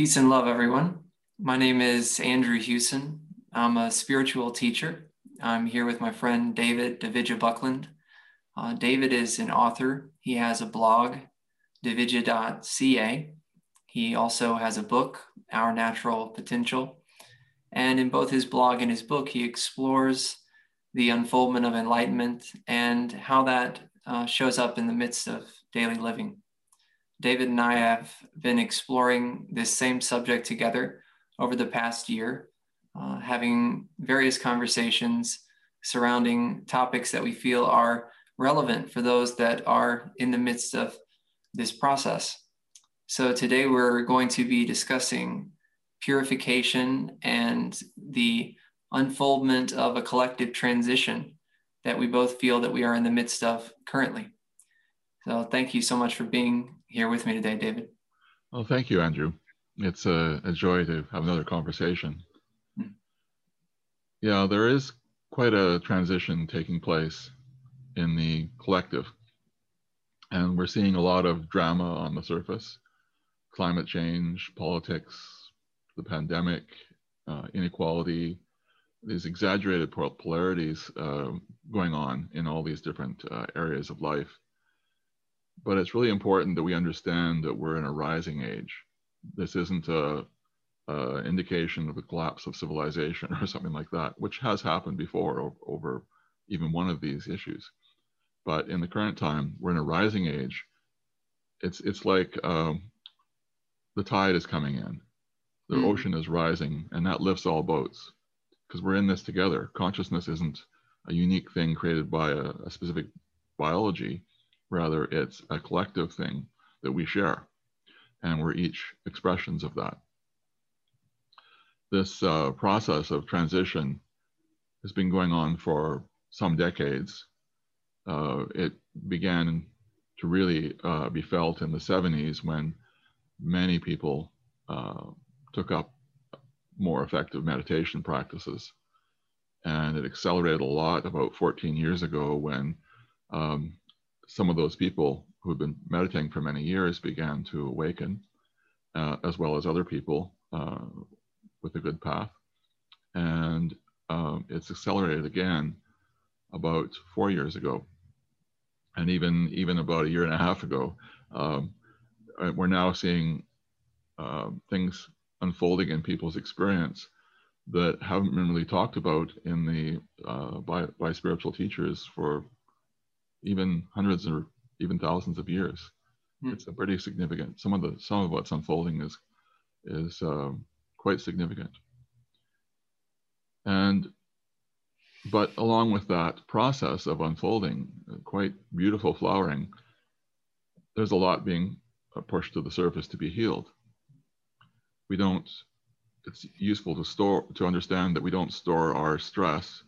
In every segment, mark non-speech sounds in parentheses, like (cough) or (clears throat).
Peace and love, everyone. My name is Andrew Hewson. I'm a spiritual teacher. I'm here with my friend David Davidya Buckland. Uh, David is an author. He has a blog, davidya.ca. He also has a book, Our Natural Potential. And in both his blog and his book, he explores the unfoldment of enlightenment and how that uh, shows up in the midst of daily living. David and I have been exploring this same subject together over the past year, uh, having various conversations surrounding topics that we feel are relevant for those that are in the midst of this process. So today we're going to be discussing purification and the unfoldment of a collective transition that we both feel that we are in the midst of currently. So thank you so much for being here with me today, David. Well, thank you, Andrew. It's a, a joy to have another conversation. Hmm. Yeah, there is quite a transition taking place in the collective. And we're seeing a lot of drama on the surface climate change, politics, the pandemic, uh, inequality, these exaggerated polarities uh, going on in all these different uh, areas of life but it's really important that we understand that we're in a rising age. This isn't a, a indication of the collapse of civilization (laughs) or something like that, which has happened before over, over even one of these issues. But in the current time, we're in a rising age. It's it's like um, the tide is coming in, the mm. ocean is rising, and that lifts all boats because we're in this together. Consciousness isn't a unique thing created by a, a specific biology Rather, it's a collective thing that we share, and we're each expressions of that. This uh, process of transition has been going on for some decades. Uh, it began to really uh, be felt in the 70s when many people uh, took up more effective meditation practices. And it accelerated a lot about 14 years ago when um, some of those people who had been meditating for many years began to awaken, uh, as well as other people uh, with a good path. And um, it's accelerated again about four years ago. And even, even about a year and a half ago, um, uh, we're now seeing uh, things unfolding in people's experience that haven't been really talked about in the uh, by, by spiritual teachers for even hundreds or even thousands of years. Hmm. It's a pretty significant. Some of the some of what's unfolding is is um, quite significant. And but along with that process of unfolding, quite beautiful flowering, there's a lot being pushed to the surface to be healed. We don't. It's useful to store to understand that we don't store our stress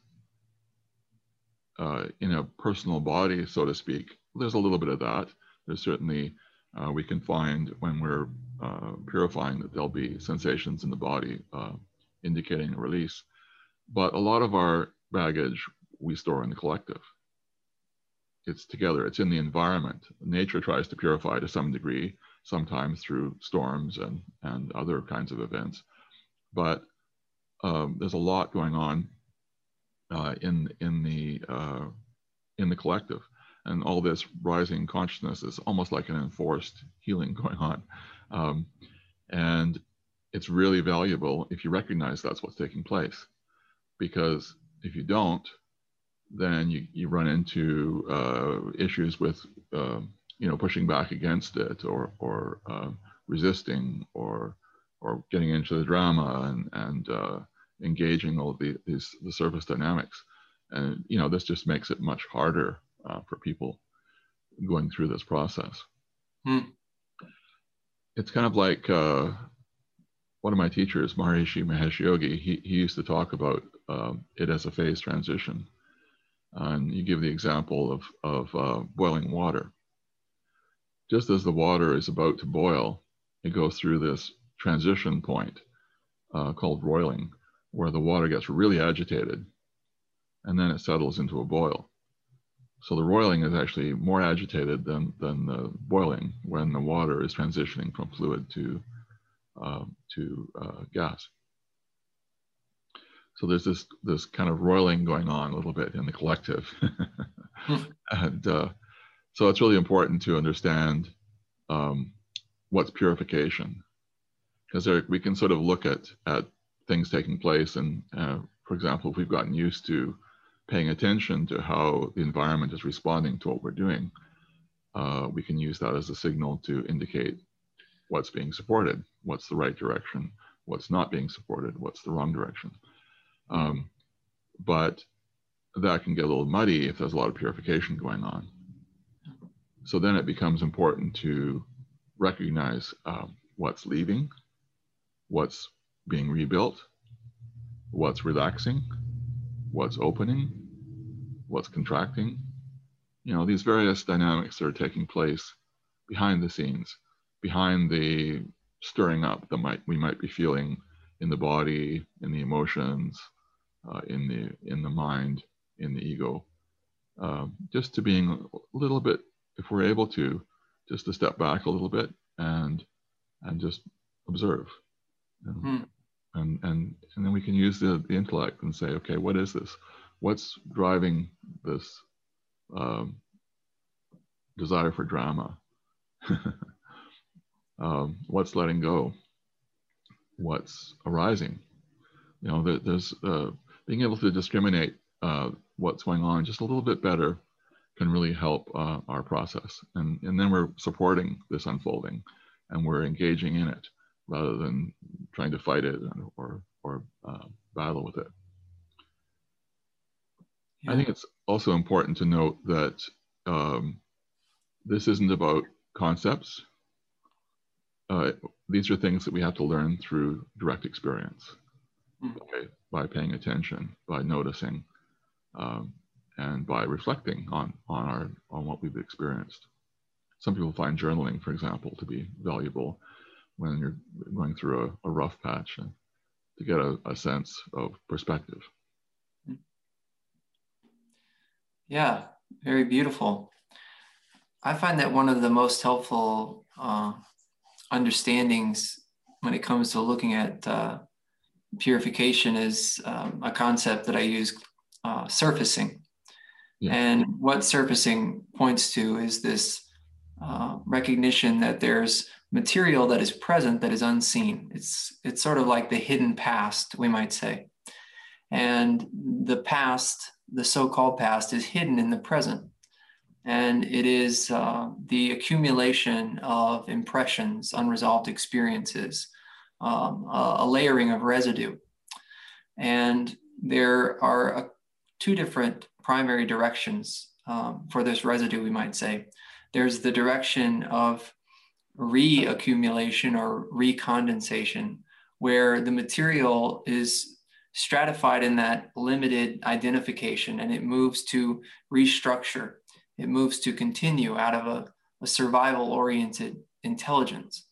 uh, in a personal body, so to speak. There's a little bit of that. There's certainly, uh, we can find when we're uh, purifying that there'll be sensations in the body uh, indicating a release. But a lot of our baggage we store in the collective. It's together, it's in the environment. Nature tries to purify to some degree, sometimes through storms and, and other kinds of events. But um, there's a lot going on uh, in in the uh, in the collective, and all this rising consciousness is almost like an enforced healing (laughs) going on, um, and it's really valuable if you recognize that's what's taking place, because if you don't, then you, you run into uh, issues with um, you know pushing back against it or or uh, resisting or or getting into the drama and and uh, engaging all of the, these the surface dynamics. And you know, this just makes it much harder uh, for people going through this process. Hmm. It's kind of like uh, one of my teachers, Maharishi Mahesh Yogi, he, he used to talk about um, it as a phase transition. And you give the example of, of uh, boiling water. Just as the water is about to boil, it goes through this transition point uh, called roiling, where the water gets really agitated and then it settles into a boil. So the roiling is actually more agitated than, than the boiling when the water is transitioning from fluid to, uh, to uh, gas. So there's this this kind of roiling going on a little bit in the collective, (laughs) and uh, so it's really important to understand um, what's purification, because we can sort of look at at things taking place, and uh, for example, if we've gotten used to paying attention to how the environment is responding to what we're doing, uh, we can use that as a signal to indicate what's being supported, what's the right direction, what's not being supported, what's the wrong direction. Um, but that can get a little muddy if there's a lot of purification going on. So then it becomes important to recognize um, what's leaving, what's being rebuilt, what's relaxing, what's opening, what's contracting. You know, these various dynamics that are taking place behind the scenes, behind the stirring up that might we might be feeling in the body, in the emotions, uh, in the in the mind, in the ego. Um, just to being a little bit, if we're able to, just to step back a little bit and and just observe. And, hmm. And, and, and then we can use the, the intellect and say, okay, what is this? What's driving this um, desire for drama? (laughs) um, what's letting go? What's arising? You know, there, there's uh, being able to discriminate uh, what's going on just a little bit better can really help uh, our process. And, and then we're supporting this unfolding and we're engaging in it rather than trying to fight it or, or uh, battle with it. Yeah. I think it's also important to note that um, this isn't about concepts. Uh, these are things that we have to learn through direct experience. Mm. Okay, by paying attention, by noticing, um, and by reflecting on on our on what we've experienced. Some people find journaling, for example, to be valuable when you're going through a, a rough patch and to get a, a sense of perspective. Yeah, very beautiful. I find that one of the most helpful uh, understandings when it comes to looking at uh, purification is um, a concept that I use uh, surfacing. Yeah. And what surfacing points to is this uh, recognition that there's material that is present that is unseen. It's, it's sort of like the hidden past, we might say. And the past, the so called past, is hidden in the present. And it is uh, the accumulation of impressions, unresolved experiences, um, a, a, layering of residue. And there are a, two different primary directions um, for this residue, we might say. There's the direction of reaccumulation or recondensation, where the material is stratified in that limited identification and it moves to restructure. It moves to continue out of a, a survival oriented intelligence.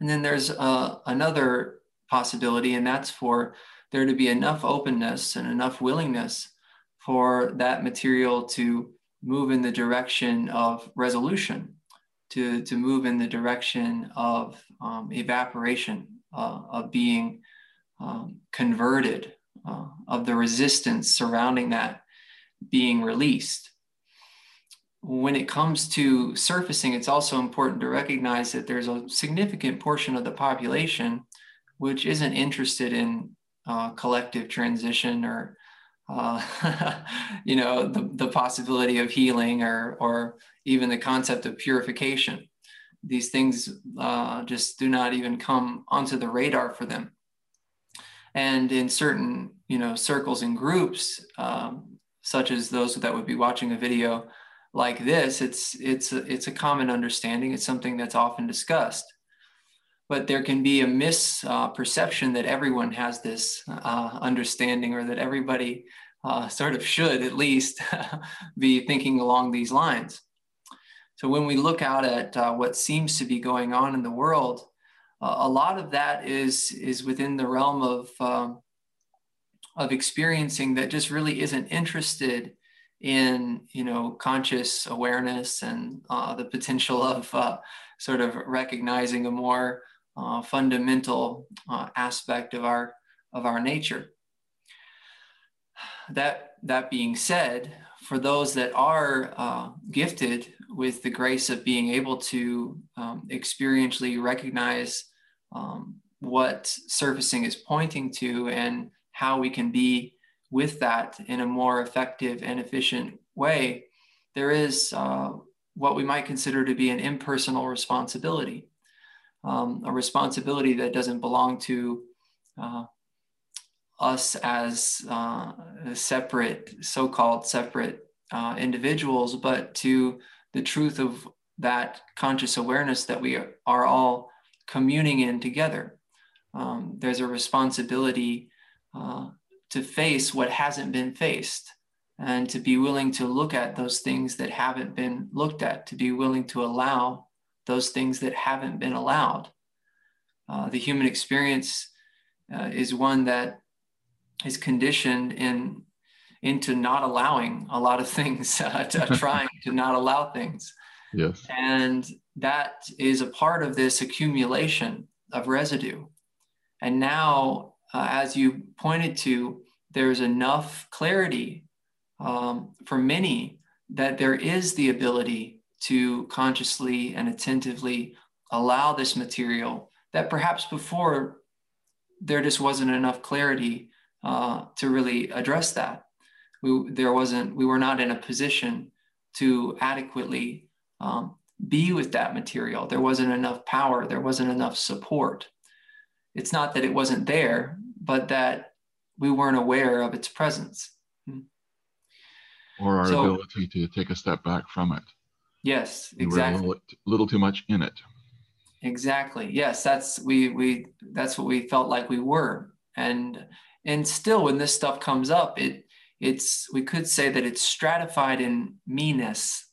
And then there's uh, another possibility, and that's for there to be enough openness and enough willingness for that material to move in the direction of resolution, to, to move in the direction of um, evaporation, uh, of being um, converted, uh, of the resistance surrounding that being released. When it comes to surfacing, it's also important to recognize that there's a significant portion of the population which isn't interested in uh, collective transition or uh, (laughs) you know the, the possibility of healing or or even the concept of purification these things uh, just do not even come onto the radar for them and in certain you know circles and groups um, such as those that would be watching a video like this, it's it's a, it's a common understanding. It's something that's often discussed, but there can be a misperception uh, that everyone has this uh, understanding, or that everybody uh, sort of should at least (laughs) be thinking along these lines. So when we look out at uh, what seems to be going on in the world, uh, a lot of that is is within the realm of um, of experiencing that just really isn't interested in you know conscious awareness and uh, the potential of uh, sort of recognizing a more uh, fundamental uh, aspect of our of our nature. That that being said, for those that are uh, gifted with the grace of being able to um, experientially recognize um, what surfacing is pointing to and how we can be with that in a more effective and efficient way, there is uh, what we might consider to be an impersonal responsibility, um, a responsibility that doesn't belong to uh, us as uh, separate, so called separate uh, individuals, but to the truth of that conscious awareness that we are all communing in together. Um, there's a responsibility uh, to face what hasn't been faced and to be willing to look at those things that haven't been looked at, to be willing to allow those things that haven't been allowed. Uh, the human experience uh, is one that is conditioned in into not allowing a lot of (laughs) things, uh, to, (laughs) trying to not allow things. Yes. And that is a part of this accumulation of residue. And now, uh, as you pointed to, there's enough clarity um, for many that there is the ability to consciously and attentively allow this material that perhaps before there just wasn't enough clarity uh, to really address that. We, there wasn't, we were not in a position to adequately um, be with that material. There wasn't enough power, there wasn't enough support. It's not that it wasn't there, but that we weren't aware of its presence. Hmm. Or our so, ability to take a step back from it. Yes, exactly. We were a little, little too much in it. Exactly. Yes, that's we we that's what we felt like we were. And and still when this stuff comes up, it it's we could say that it's stratified in meanness.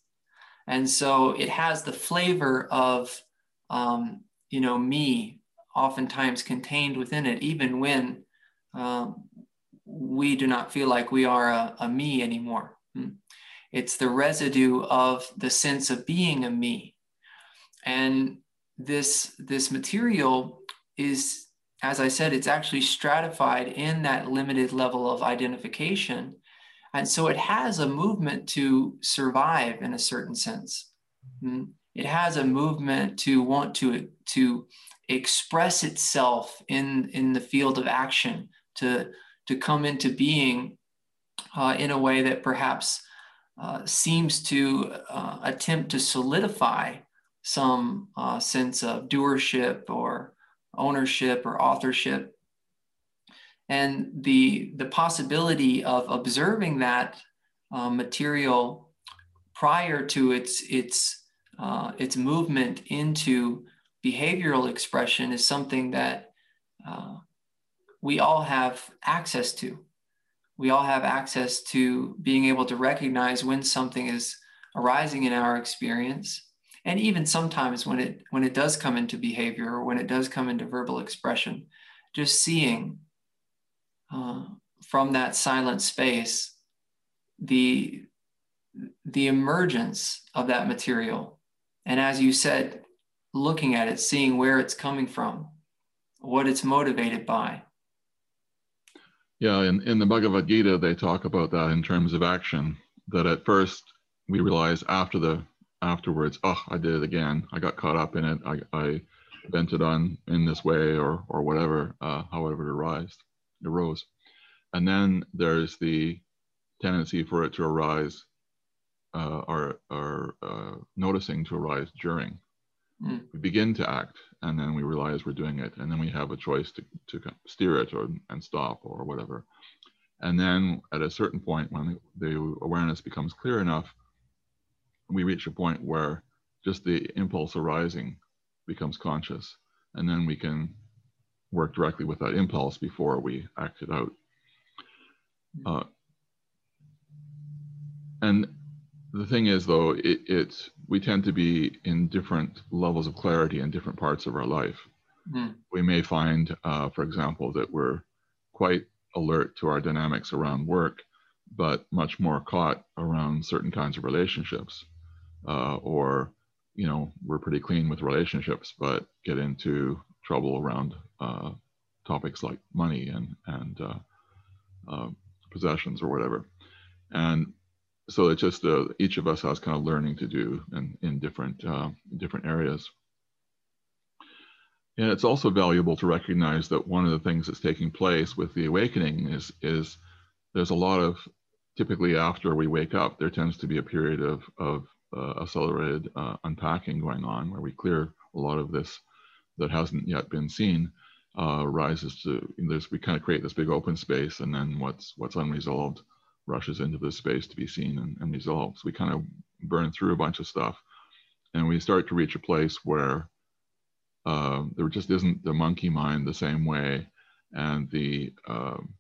And so it has the flavor of um, you know, me oftentimes contained within it, even when um, we do not feel like we are a, a me anymore. Hmm. It's the residue of the sense of being a me. And this, this material is, as I said, it's actually stratified in that limited level of identification. And so it has a movement to survive in a certain sense. Hmm. It has a movement to want to, to express itself in, in the field of action, to, to come into being uh, in a way that perhaps uh, seems to uh, attempt to solidify some uh, sense of doership or ownership or authorship. And the, the possibility of observing that uh, material prior to its, its, uh, its movement into behavioral expression is something that uh, we all have access to. We all have access to being able to recognize when something is arising in our experience. And even sometimes when it when it does come into behavior or when it does come into verbal expression, just seeing uh, from that silent space the the emergence of that material. And as you said, looking at it, seeing where it's coming from, what it's motivated by. Yeah, in, in the Bhagavad Gita, they talk about that in terms of action. That at first we realize after the afterwards, oh, I did it again. I got caught up in it. I, I vented on in this way or or whatever, uh, however it arose, arose. And then there's the tendency for it to arise uh, or, or uh, noticing to arise during Mm. We begin to act and then we realize we're doing it. And then we have a choice to, to steer it or, and stop or whatever. And then at a certain point, when the awareness becomes clear enough, we reach a point where just the impulse arising becomes conscious. And then we can work directly with that impulse before we act it out. Uh, and the thing is, though, it, it's we tend to be in different levels of clarity in different parts of our life. Mm. We may find, uh, for example, that we're quite alert to our dynamics around work, but much more caught around certain kinds of relationships. Uh, or, you know, we're pretty clean with relationships, but get into trouble around uh, topics like money and and uh, uh, possessions or whatever. And so it's just uh, each of us has kind of learning to do in, in different uh, different areas. And it's also valuable to recognize that one of the things that's taking place with the awakening is is there's a lot of typically after we wake up there tends to be a period of of accelerated uh, unpacking going on where we clear a lot of this that hasn't yet been seen uh, rises to this. we kind of create this big open space and then what's what's unresolved rushes into this space to be seen and, and resolved so we kind of burn through a bunch of stuff and we start to reach a place where uh, there just isn't the monkey mind the same way and the um,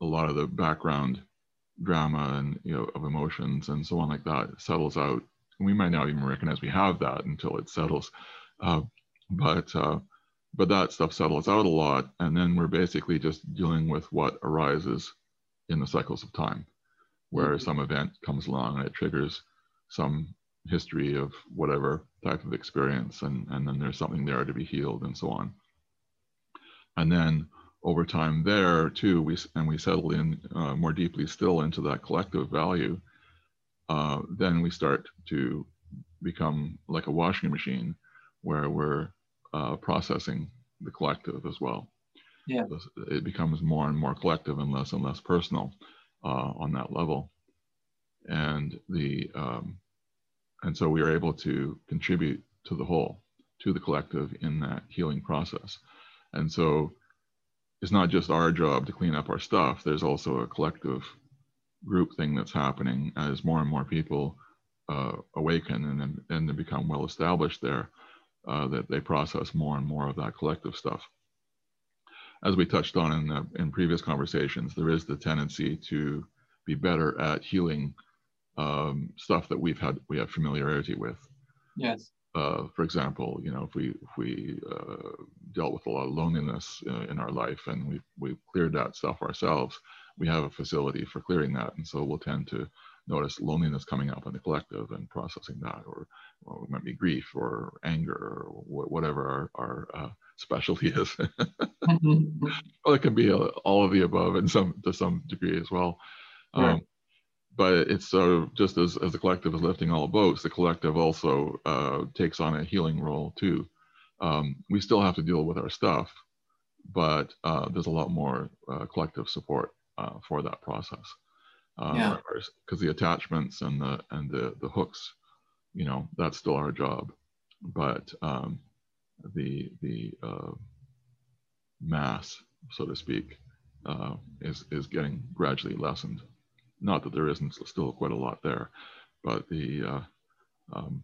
a lot of the background drama and you know of emotions and so on like that settles out. We might not even recognize we have that until it settles. Uh, but uh, but that stuff settles out a lot and then we're basically just dealing with what arises in the cycles of time where mm-hmm. some event comes along and it triggers some history of whatever type of experience and, and then there's something there to be healed and so on. And then over time there too we and we settle in uh, more deeply still into that collective value uh, then we start to become like a washing machine where we're uh, processing the collective as well. Yeah. It becomes more and more collective and less and less personal uh, on that level. And the um, and so we are able to contribute to the whole, to the collective in that healing process. And so it's not just our job to clean up our stuff. There's also a collective group thing that's happening as more and more people uh, awaken and and they become well established there uh, that they process more and more of that collective stuff. As we touched on in, the, in previous conversations, there is the tendency to be better at healing um, stuff that we've had we have familiarity with. Yes. Uh, for example, you know, if we if we uh, dealt with a lot of loneliness uh, in our life and we've we've cleared that stuff ourselves, we have a facility for clearing that, and so we'll tend to notice loneliness coming up in the collective and processing that, or, or it might be grief or anger or whatever our, our uh, specialty (laughs) is. mm-hmm. well, it can be uh, all of the above and some to some degree as well. Right. But it's sort of just as, as the collective is lifting all boats, the collective also uh, takes on a healing role too. Um, we still have to deal with our stuff, but uh, there's a lot more uh, collective support uh, for that process uh, yeah. because the attachments and the and the the hooks, you know, that's still our job, but um, the the uh, mass, so to speak, uh, is is getting gradually lessened. Not that there isn't still quite a lot there, but the uh, um,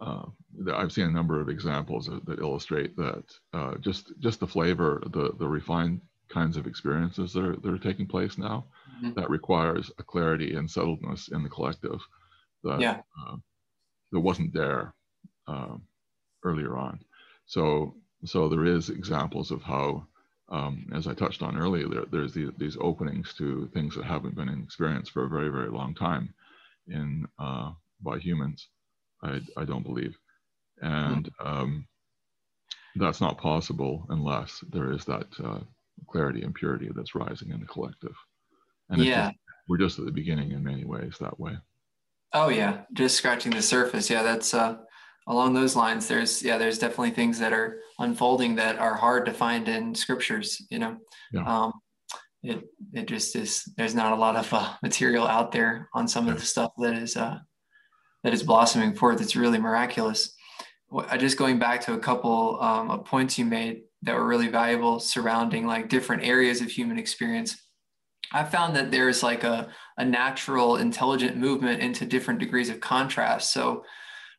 uh, I've seen a number of examples that, that illustrate that uh, just just the flavor, the the refined kinds of experiences that are that are taking place now mm-hmm. that requires a clarity and settledness in the collective that yeah. uh, that wasn't there uh, earlier on. So so there is examples of how, um, as I touched on earlier, there, there's the, these openings to things that haven't been experienced for a very very long time in uh, by humans. I I don't believe, and mm-hmm. um, that's not possible unless there is that uh, clarity and purity that's rising in the collective. And yeah. Just, we're just at the beginning in many ways that way. Oh yeah, just scratching the surface. Yeah, that's uh, along those lines. There's yeah, there's definitely things that are unfolding that are hard to find in scriptures. You know, yeah. um, it it just is. There's not a lot of uh, material out there on some yeah. of the stuff that is uh, that is blossoming forth. It's really miraculous. I just going back to a couple um, of points you made that were really valuable surrounding like different areas of human experience I found that there's like a, a natural, intelligent movement into different degrees of contrast. So,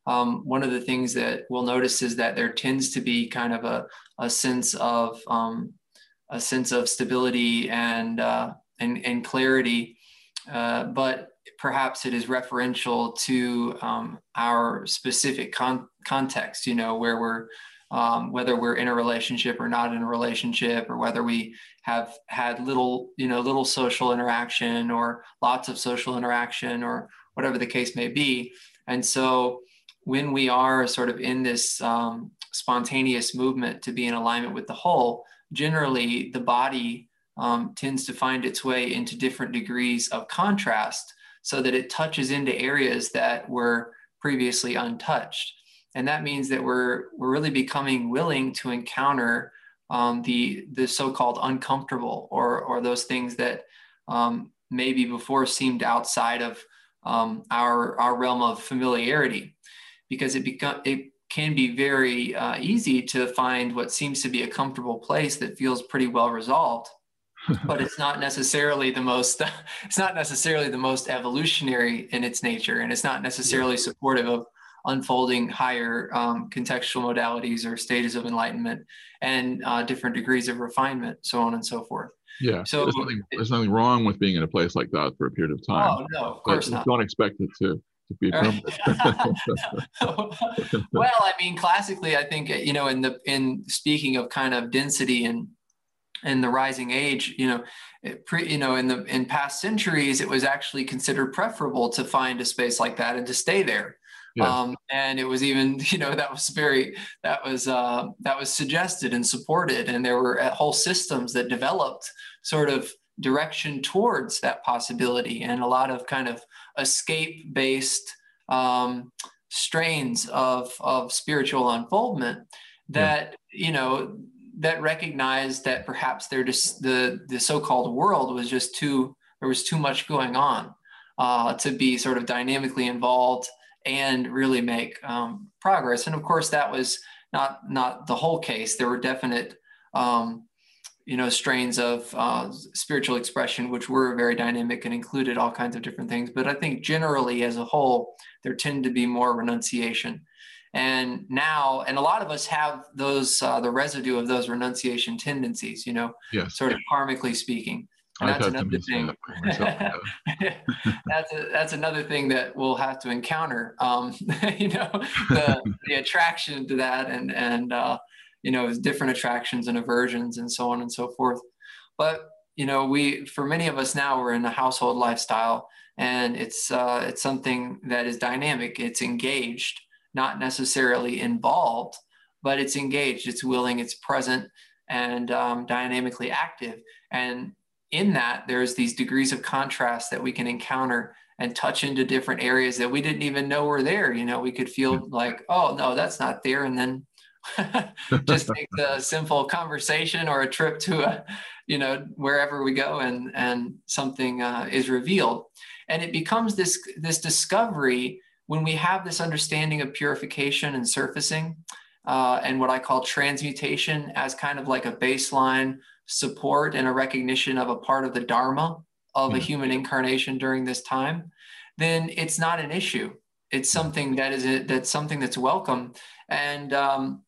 um, one of the things that we'll notice is that there tends to be kind of a, a sense of um, a sense of stability and uh, and, and clarity, uh, but perhaps it is referential to um, our specific con- context. You know, where we're um, whether we're in a relationship or not in a relationship, or whether we have had little, you know, little social interaction or lots of social interaction or whatever the case may be. And so when we are sort of in this um, spontaneous movement to be in alignment with the whole, generally the body um, tends to find its way into different degrees of contrast so that it touches into areas that were previously untouched. And that means that we're, we're really becoming willing to encounter um, the, the so-called uncomfortable or, or those things that um, maybe before seemed outside of um, our, our realm of familiarity because it, become, it can be very uh, easy to find what seems to be a comfortable place that feels pretty well resolved (laughs) but it's not necessarily the most (laughs) it's not necessarily the most evolutionary in its nature and it's not necessarily supportive of unfolding higher um, contextual modalities or stages of enlightenment and uh, different degrees of refinement so on and so forth. Yeah so there's nothing, there's nothing wrong with being in a place like that for a period of time. Oh no of course not. don't expect it to to be permanent. (laughs) (laughs) well, I mean, classically, I think you know, in the in speaking of kind of density and in the rising age, you know, pre, you know, in the in past centuries, it was actually considered preferable to find a space like that and to stay there. Yeah. Um, and it was even, (laughs) you know, that was very, that was uh, that was suggested and supported, and there were uh, whole systems that developed sort of direction towards that possibility, and a lot of kind of escape-based um, strains of of spiritual unfoldment that yeah. you know that recognized that perhaps they're just the the so-called world was just too there was too much going on uh, to be sort of dynamically involved and really make um, progress. And of course, that was not not the whole case. There were definite um, you know strains of uh, spiritual expression which were very dynamic and included all kinds of different things. But I think generally, as a whole, there tend to be more renunciation and now and a lot of us have those uh, the residue of those renunciation tendencies you know yes. sort of karmically speaking and that's another thing that (laughs) that's a, that's another thing that we'll have to encounter um, (laughs) you know the, the attraction to that and and uh, you know different attractions and aversions and so on and so forth but you know we for many of us now we're in a household lifestyle and it's uh, it's something that is dynamic it's engaged not necessarily involved, but it's engaged, it's willing, it's present, and um, dynamically active. And in that, there's these degrees of contrast that we can encounter and touch into different areas that we didn't even know were there. You know, we could feel like, oh, no, that's not there. And then (laughs) just take a simple conversation or a trip to a, you know, wherever we go and, and something uh, is revealed. And it becomes this, this discovery when we have this understanding of purification and surfacing uh, and what I call transmutation as kind of like a baseline support and a recognition of a part of the Dharma of a hmm. human incarnation during this time, then it's not an issue. It's something that is a, that's something that's welcome, and um,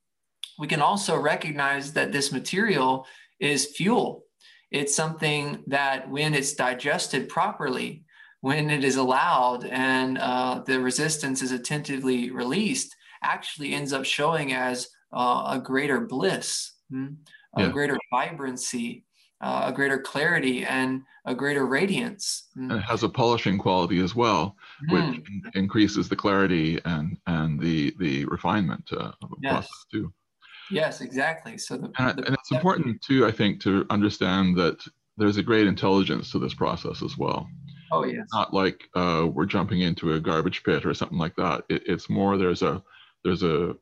we can also recognize that this material is fuel. It's something that when it's digested properly, when it is allowed and uh, the resistance is attentively released, actually ends up showing as uh, a greater bliss, hmm? a yeah. greater vibrancy, uh, a greater clarity, and a greater radiance. Hmm? And it has a polishing quality as well, which mm. increases the clarity and and the the refinement uh, of the yes. process too. Yes, exactly. So the, and, the, and it's important too, I think, to understand that there's a great intelligence to this process as well. Oh yes. Not like uh, we're jumping into a garbage pit or something like that. It, it's more there's a there's a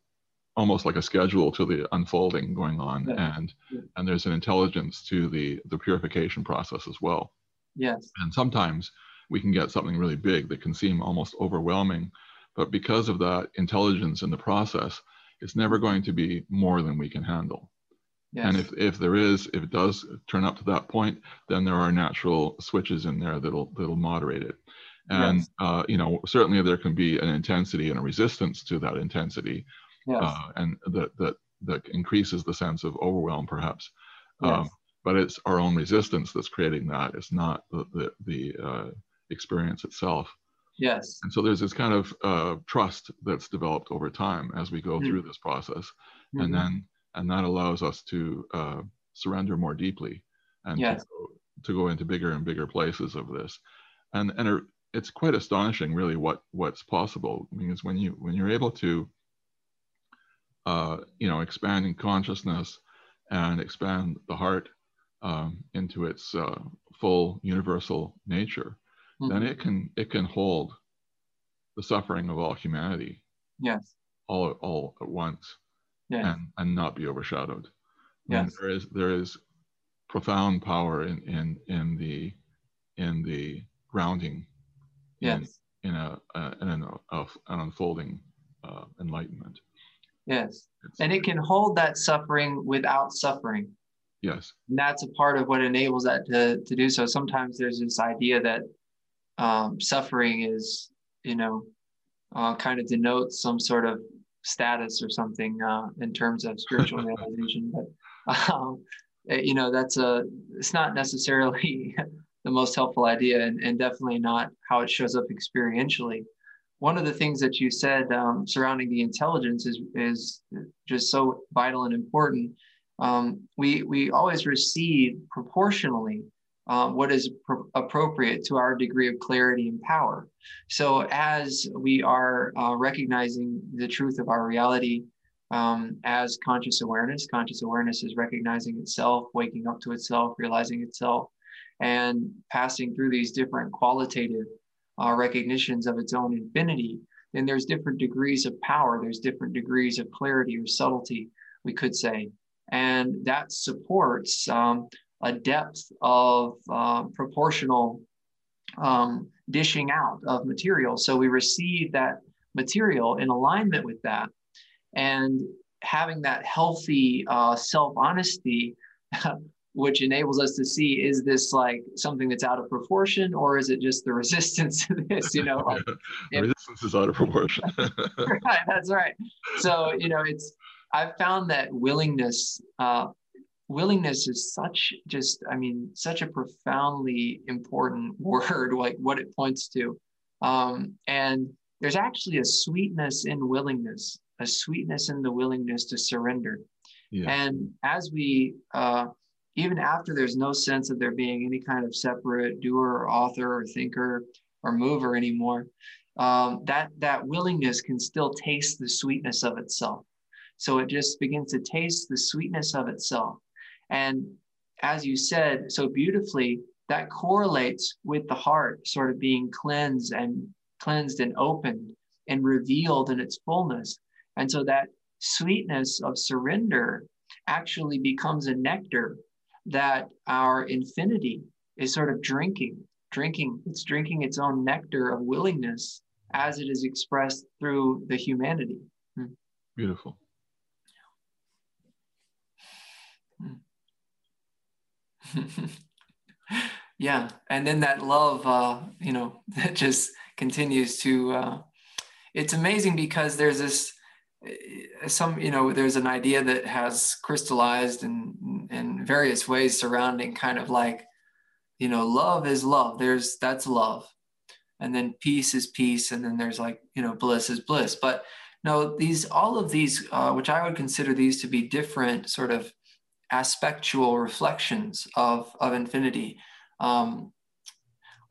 almost like a schedule to the unfolding going on, yeah. and yeah. and there's an intelligence to the the purification process as well. Yes. And sometimes we can get something really big that can seem almost overwhelming, but because of that intelligence in the process, it's never going to be more than we can handle. Yes. And if, if there is, if it does turn up to that point, then there are natural switches in there that'll that'll moderate it. And yes. uh, you know, certainly there can be an intensity and a resistance to that intensity, yes. uh, and that that that increases the sense of overwhelm, perhaps. Um, but it's our own resistance that's creating that. It's not the the, the uh, experience itself. Yes. And so there's this kind of uh, trust that's developed over time as we go mm-hmm. through this process, mm-hmm. and then and that allows us to uh, surrender more deeply and yes. to, go, to, go, into bigger and bigger places of this and and it's quite astonishing really what what's possible I mean, because when you when you're able to uh, you know, expanding consciousness and expand the heart um, into its uh, full universal nature, mm-hmm. then it can it can hold the suffering of all humanity. Yes. All all at once. Yes. And and not be overshadowed. Yes. And there is there is profound power in in in the in the grounding. Yes. In, in a, a in an, a, an unfolding uh, enlightenment. Yes. It's, and it can hold that suffering without suffering. Yes. And that's a part of what enables that to, to do so. Sometimes there's this idea that um, suffering is, you know, uh, kind of denotes some sort of status or something uh, in terms of spiritual (laughs) realization. But, um, eh, you know, that's a, it's not necessarily (laughs) the most helpful idea and, and definitely not how it shows up experientially one of the things that you said um, surrounding the intelligence is, is just so vital and important. Um, we, we always receive proportionally uh, what is appropriate to our degree of clarity and power. So, as we are uh, recognizing the truth of our reality um, as conscious awareness, conscious awareness is recognizing itself, waking up to itself, realizing itself, and passing through these different qualitative uh, recognitions of its own infinity, then there's different degrees of power, there's different degrees of clarity or subtlety, we could say. And that supports um, a depth of uh, proportional um, dishing out of material. So we receive that material in alignment with that. And having that healthy uh, self honesty (laughs) which enables us to see is this like something that's out of proportion or is it just the (laughs) resistance to this you know like, (laughs) if, resistance is out of proportion right that's right so you know it's i've found that willingness uh, willingness is such just i mean such a profoundly important (laughs) word like what it points to um, and there's actually a sweetness in willingness a sweetness in the willingness to surrender yeah. and as we uh, even after there's no sense of there being any kind of separate doer or author or thinker or mover anymore, um, that that willingness can still taste the sweetness of itself. So it just begins to taste the sweetness of itself. And as you said so beautifully, that correlates with the heart sort of being cleansed and cleansed and opened and revealed in its fullness. And so that sweetness of surrender actually becomes a nectar that our infinity is sort of drinking, drinking, it's drinking its own nectar of willingness as it is expressed through the humanity. Hmm. Beautiful. (laughs) yeah and then that love uh you know (laughs) that just continues to uh it's amazing because there's this uh, some you know there's an idea that has crystallized in in various ways surrounding kind of like you know love is love. There's that's love. And then peace is peace and then there's like you know bliss is bliss. But no these all of these uh, which i would consider these to be different sort of aspectual reflections of of infinity um,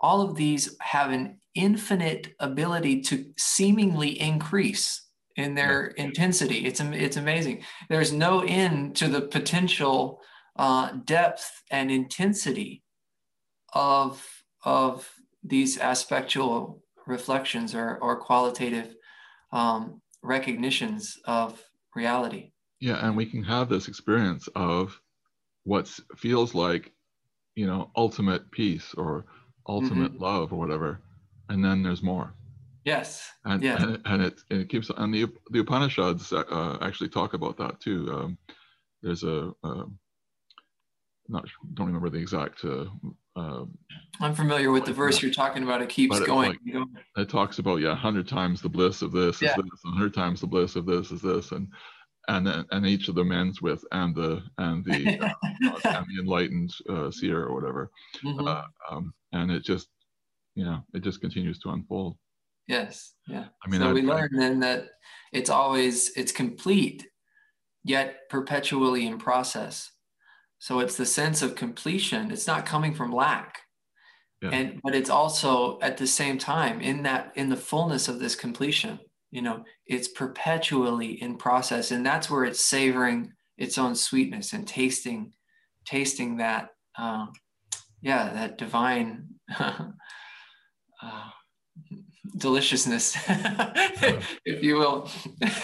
all of these have an infinite ability to seemingly increase in their yeah. intensity. It's it's amazing. There's no end to the potential uh, depth and intensity of of these aspectual reflections or or qualitative um, recognitions of reality. Yeah, and we can have this experience of what feels like, you know, ultimate peace or ultimate mm-hmm. love or whatever, and then there's more. Yes. And, yeah. and, and it, and it keeps, and the, the Upanishads uh, actually talk about that too. Um, there's a, uh, not, don't remember the exact. Uh, uh, I'm familiar with the verse you're talking about. It keeps going. Like, it talks about, yeah, 100 times the bliss of this yeah. is this, 100 times the bliss of this is this. And, and and each of them ends with and the and the (laughs) uh, and the enlightened uh, seer or whatever, mm-hmm. uh, um, and it just you know it just continues to unfold. Yes. Yeah. I mean, so we learn then that it's always it's complete, yet perpetually in process. So it's the sense of completion. It's not coming from lack. Yeah. And but it's also at the same time in that in the fullness of this completion, you know, it's perpetually in process. And that's where it's savoring its own sweetness and tasting, tasting that, um, yeah, that divine (laughs) uh, deliciousness, (laughs) if you will.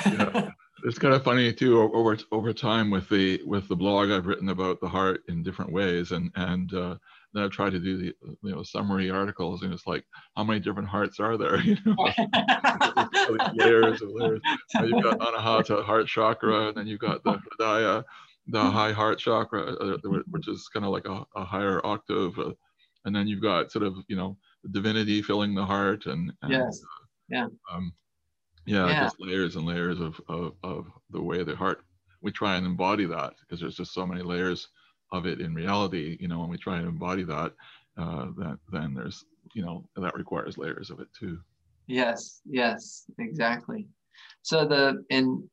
yeah. It's kind of funny too over over time with the with the blog I've written about the heart in different ways and and uh, then I've tried to do the you know summary articles, and it's like, how many different hearts are there? (laughs) You know, (laughs) layers of layers. you've got Anahata heart chakra, and then you've got the Hridaya, the hmm. high heart chakra, uh, which is kind of like a, a higher octave, uh, and then you've got sort of you know divinity filling the heart, and, and yes, uh, yeah. Um, yeah, yeah, just layers and layers of, of, of the way the heart we try and embody that because there's just so many layers of it in reality, you know, when we try and embody that, uh, that then there's, you know, that requires layers of it too. Yes, yes, exactly. So the in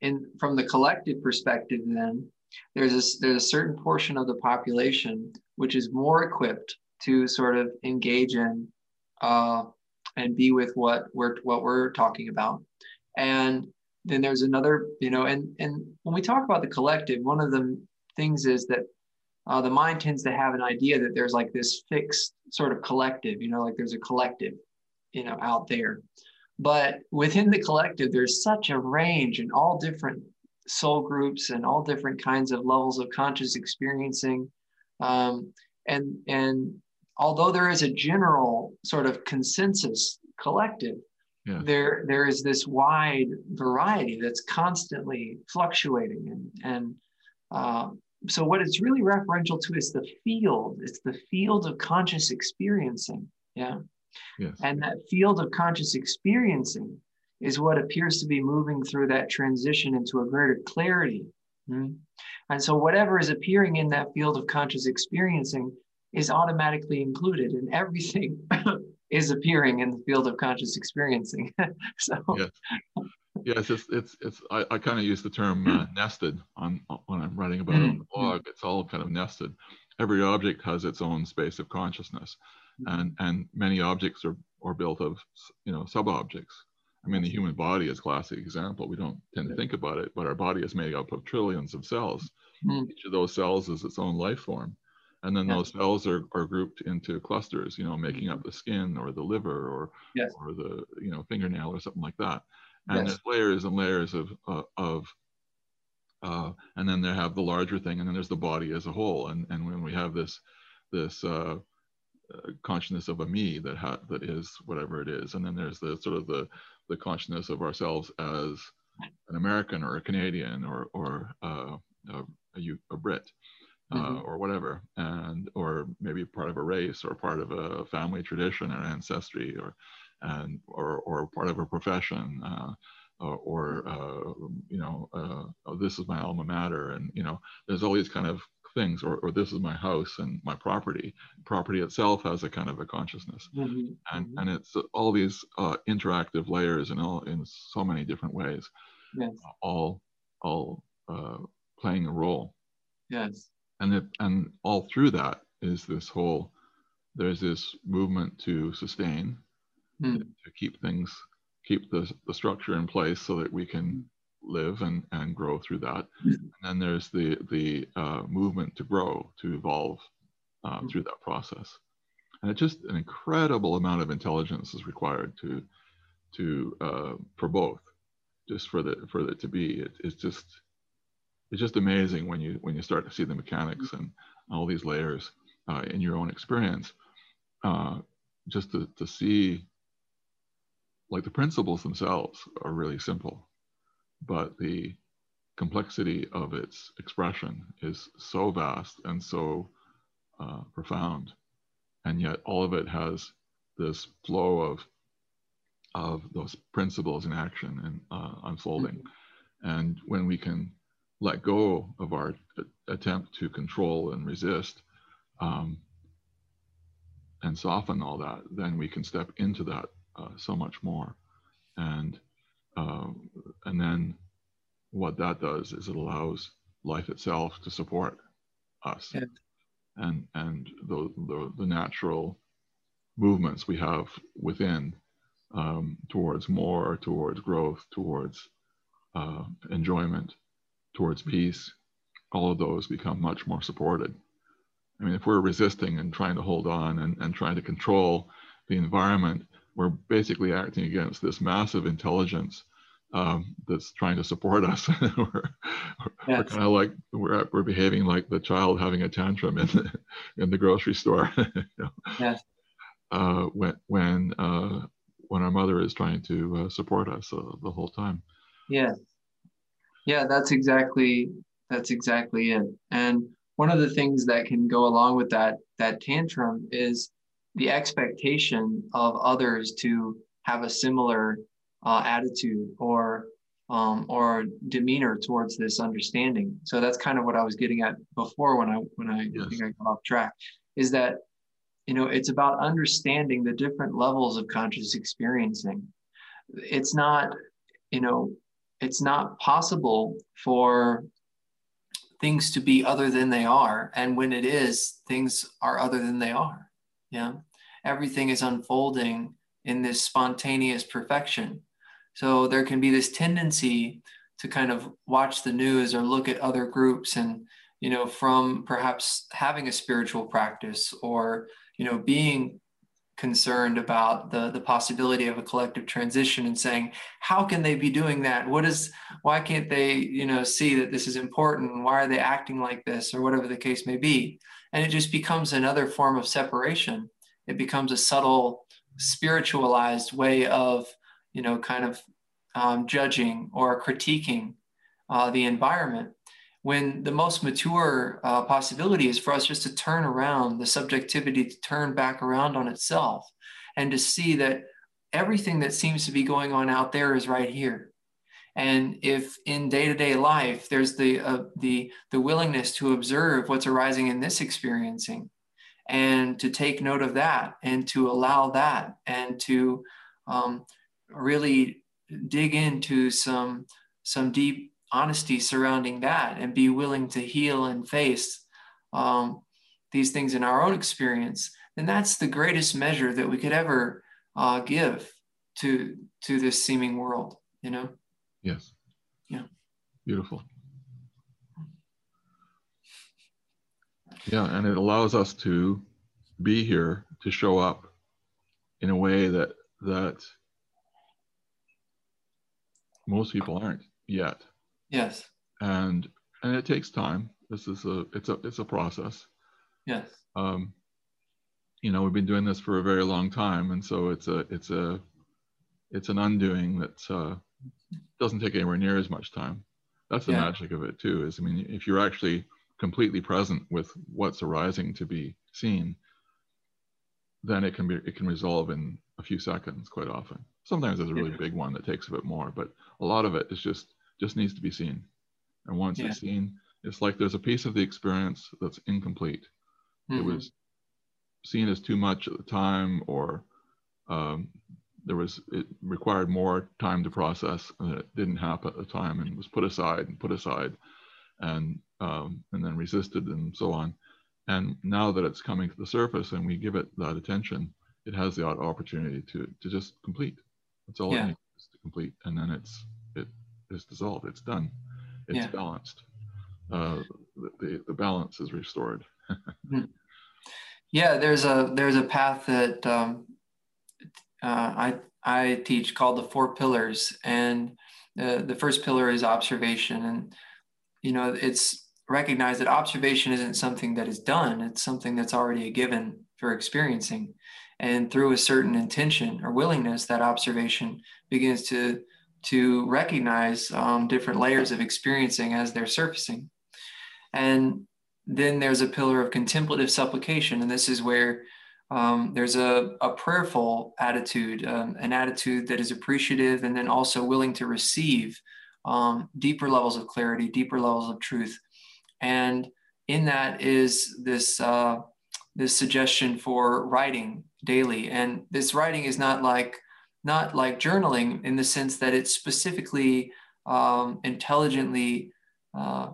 in from the collective perspective, then there's a there's a certain portion of the population which is more equipped to sort of engage in uh, and be with what we're what we're talking about, and then there's another, you know, and and when we talk about the collective, one of the things is that uh, the mind tends to have an idea that there's like this fixed sort of collective, you know, like there's a collective, you know, out there. But within the collective, there's such a range and all different soul groups and all different kinds of levels of conscious experiencing. Um, and and although there is a general sort of consensus collective, yeah. there there is this wide variety that's constantly fluctuating and and uh, so what it's really referential to is the field. It's the field of conscious experiencing. Yeah. Yes. and that field of conscious experiencing is what appears to be moving through that transition into a greater clarity. Mm-hmm. and so whatever is appearing in that field of conscious experiencing is automatically included and everything (laughs) is appearing in the field of conscious experiencing. (laughs) So yes yes, it's it's it's. I, I kind of use the term uh, nested on when I'm writing about it on the mm-hmm. blog. It's all kind of nested. Every object has its own space of consciousness, mm-hmm. and and many objects are are built of you know sub objects. I mean, the human body is a classic example. We don't tend to think about it, but our body is made up of trillions of cells. Mm. Each of those cells is its own life form. And then those cells are, are grouped into clusters, you know, making up the skin or the liver or, yes. or the, you know, fingernail or something like that and yes. there's layers and layers of uh, of uh, and then they have the larger thing and then there's the body as a whole and and when we have this this uh, uh, consciousness of a me that ha- that is whatever it is and then there's the sort of the the consciousness of ourselves as an American or a Canadian or or uh, a, a, a, Brit uh, mm-hmm. or whatever and or maybe part of a race or part of a family tradition or ancestry or and or, or part of a profession uh, or uh, you know uh, oh, this is my alma mater and you know there's all these kind of things or, or this is my house and my property property itself has a kind of a consciousness mm-hmm. and mm-hmm. and it's all these uh, interactive layers and all in so many different ways yes. all all uh, playing a role yes and it and all through that is this whole there's this movement to sustain mm. to keep things, keep the, the structure in place so that we can live and, and grow through that. Mm. And then there's the, the uh, movement to grow, to evolve uh, mm. through that process. And it's just an incredible amount of intelligence is required to, to uh, for both, just for the for it to be. It, it's just it's just amazing when you when you start to see the mechanics and all these layers uh, in your own experience. Uh, just to, to see like the principles themselves are really simple, but the complexity of its expression is so vast and so uh, profound. And yet all of it has this flow of, of those principles in action and uh, unfolding. Mm-hmm. And when we can let go of our attempt to control and resist um, and soften all that, then we can step into that uh, so much more. And uh, and then what that does is it allows life itself to support us yeah. and and the, the, the natural movements we have within um, towards more, towards growth, towards uh, enjoyment, towards peace, all of those become much more supported. I mean, if we're resisting and trying to hold on and, and trying to control the environment, we're basically acting against this massive intelligence um, that's trying to support us. (laughs) we're, yes. we're kind of like we're we're behaving like the child having a tantrum in the, in the grocery store. (laughs) you know? Yes. Uh, when when uh, when our mother is trying to uh, support us uh, the whole time. Yeah, yeah, that's exactly that's exactly it. And one of the things that can go along with that that tantrum is the expectation of others to have a similar uh, attitude or um, or demeanor towards this understanding. So that's kind of what I was getting at before when I when I, yes. I think I got off track. Is that you know it's about understanding the different levels of conscious experiencing. It's not you know it's not possible for things to be other than they are and when it is things are other than they are yeah. Everything is unfolding in this spontaneous perfection. So there can be this tendency to kind of watch the news or look at other groups and, you know, from perhaps having a spiritual practice or, you know, being concerned about the the possibility of a collective transition and saying how can they be doing that? What is why can't they you know see that this is important? Why are they acting like this? or whatever the case may be and it just becomes another form of separation it becomes a subtle spiritualized way of you know, kind of um, judging or critiquing uh, the environment. When the most mature uh, possibility is for us just to turn around, the subjectivity to turn back around on itself and to see that everything that seems to be going on out there is right here. And if in day-to-day life there's the uh, the the willingness to observe what's arising in this experiencing, and to take note of that, and to allow that, and to um, really dig into some some deep honesty surrounding that and be willing to heal and face um, these things in our own experience then that's the greatest measure that we could ever uh, give to to this seeming world you know yes yeah beautiful yeah and it allows us to be here to show up in a way that that most people aren't yet. Yes. And and it takes time. This is a it's a it's a process. Yes. Um, you know, we've been doing this for a very long time, and so it's a it's a it's an undoing that uh, doesn't take anywhere near as much time. That's the yeah. magic of it too. Is I mean, if you're actually completely present with what's arising to be seen, then it can be it can resolve in a few seconds quite often. Sometimes there's a really yeah. big one that takes a bit more, but a lot of it is just just needs to be seen. And once yeah. it's seen, it's like there's a piece of the experience that's incomplete. Mm-hmm. It was seen as too much at the time, or um, there was it required more time to process, and it didn't happen at the time, and was put aside and put aside, and um, and then resisted and so on. And now that it's coming to the surface, and we give it that attention, it has the opportunity to to just complete. That's all yeah. it needs to complete, and then it's it is dissolved. It's done. It's yeah. balanced. Uh, the, the balance is restored. (laughs) Hmm. yeah, there's a there's a path that um, I I teach called the four pillars, and the the first pillar is observation, and you know it's recognize that observation isn't something that is done; it's something that's already a given for experiencing. And through a certain intention or willingness, that observation begins to, to recognize um, different layers of experiencing as they're surfacing. And then there's a pillar of contemplative supplication. And this is where um, there's a, a prayerful attitude, um, an attitude that is appreciative and then also willing to receive um, deeper levels of clarity, deeper levels of truth. And in that is this, uh, this suggestion for writing daily. And this writing is not like not like journaling in the sense that it's specifically um, intelligently uh,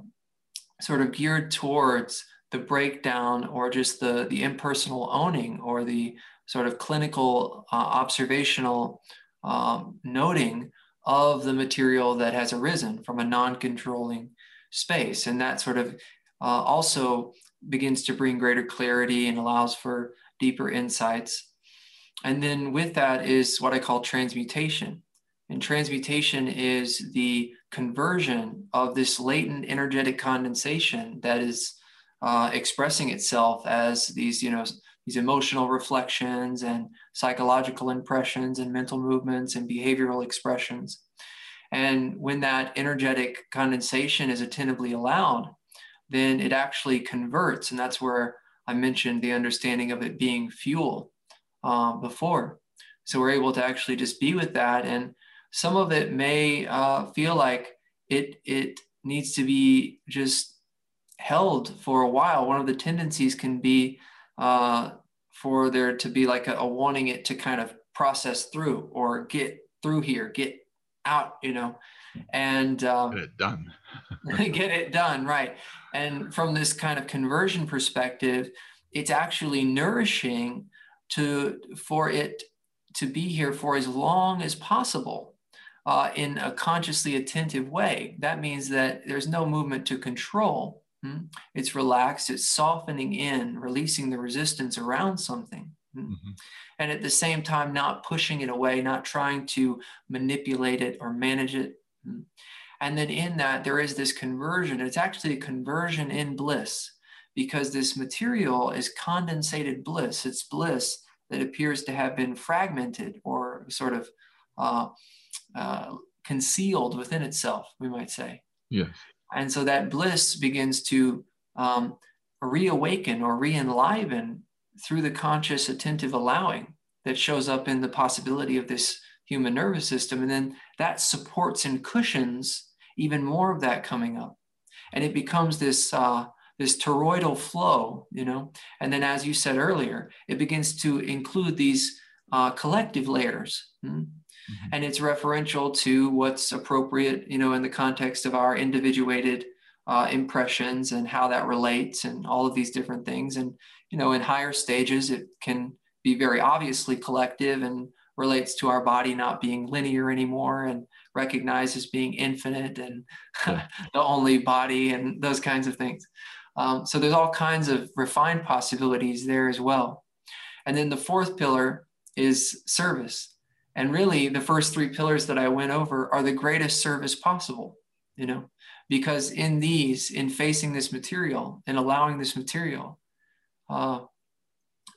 sort of geared towards the breakdown or just the the impersonal owning or the sort of clinical uh, observational um, noting of the material that has arisen from a non-controlling space. And that sort of uh, also begins to bring greater clarity and allows for deeper insights. And then with that is what I call transmutation. And transmutation is the conversion of this latent energetic condensation that is uh, expressing itself as these, you know, these emotional reflections and psychological impressions and mental movements and behavioral expressions. And when that energetic condensation is attentively allowed, then it actually converts. And that's where I mentioned the understanding of it being fuel uh, before. So we're able to actually just be with that. And some of it may uh, feel like it, it needs to be just held for a while. One of the tendencies can be uh, for there to be like a, a wanting it to kind of process through or get through here, get out, you know, and um, get it done. (laughs) get it done, right. And from this kind of conversion perspective, it's actually nourishing to for it to be here for as long as possible uh, in a consciously attentive way. That means that there's no movement to control. Hmm? It's relaxed, it's softening in, releasing the resistance around something. Hmm? Mm-hmm. And at the same time, not pushing it away, not trying to manipulate it or manage it. Hmm? And then in that, there is this conversion. It's actually a conversion in bliss because this material is condensated bliss. It's bliss that appears to have been fragmented or sort of uh, uh, concealed within itself, we might say. Yes. And so that bliss begins to um, reawaken or re enliven through the conscious, attentive allowing that shows up in the possibility of this human nervous system. And then that supports and cushions even more of that coming up. And it becomes this, uh, this toroidal flow, you know. And then, as you said earlier, it begins to include these uh, collective layers. Hmm? Mm-hmm. And it's referential to what's appropriate, you know, in the context of our individuated uh, impressions and how that relates and all of these different things. And, you know, in higher stages, it can be very obviously collective and relates to our body not being linear anymore and recognized as being infinite and (laughs) the only body and those kinds of things. Um, so there's all kinds of refined possibilities there as well. And then the fourth pillar is service. And really, the first three pillars that I went over are the greatest service possible, you know, because in these, in facing this material and allowing this material, uh,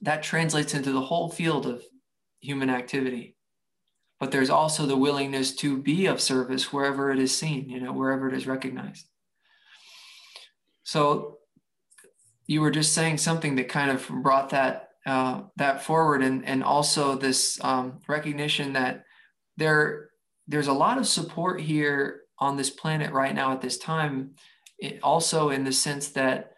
that translates into the whole field of human activity. But there's also the willingness to be of service wherever it is seen, you know, wherever it is recognized. So you were just saying something that kind of brought that uh, that forward. And and also this um, recognition that there there's a lot of support here on this planet right now at this time. It also in the sense that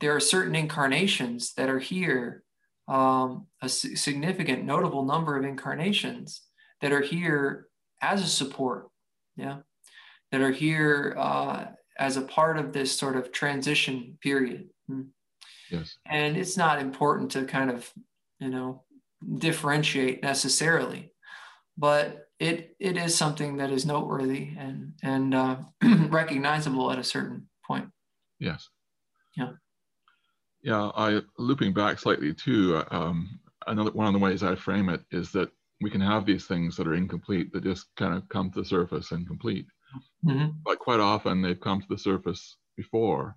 there are certain incarnations that are here um, a significant notable number of incarnations that are here as a support yeah that are here uh, as a part of this sort of transition period. Hmm. Yes. And it's not important to kind of, you know, differentiate necessarily, but it it is something that is noteworthy and and uh, (clears throat) recognizable at a certain point. Yes. Yeah. Yeah. I looping back slightly too. Um, another one of the ways I frame it is that we can have these things that are incomplete that just kind of come to the surface and complete. Mm-hmm. But quite often they've come to the surface before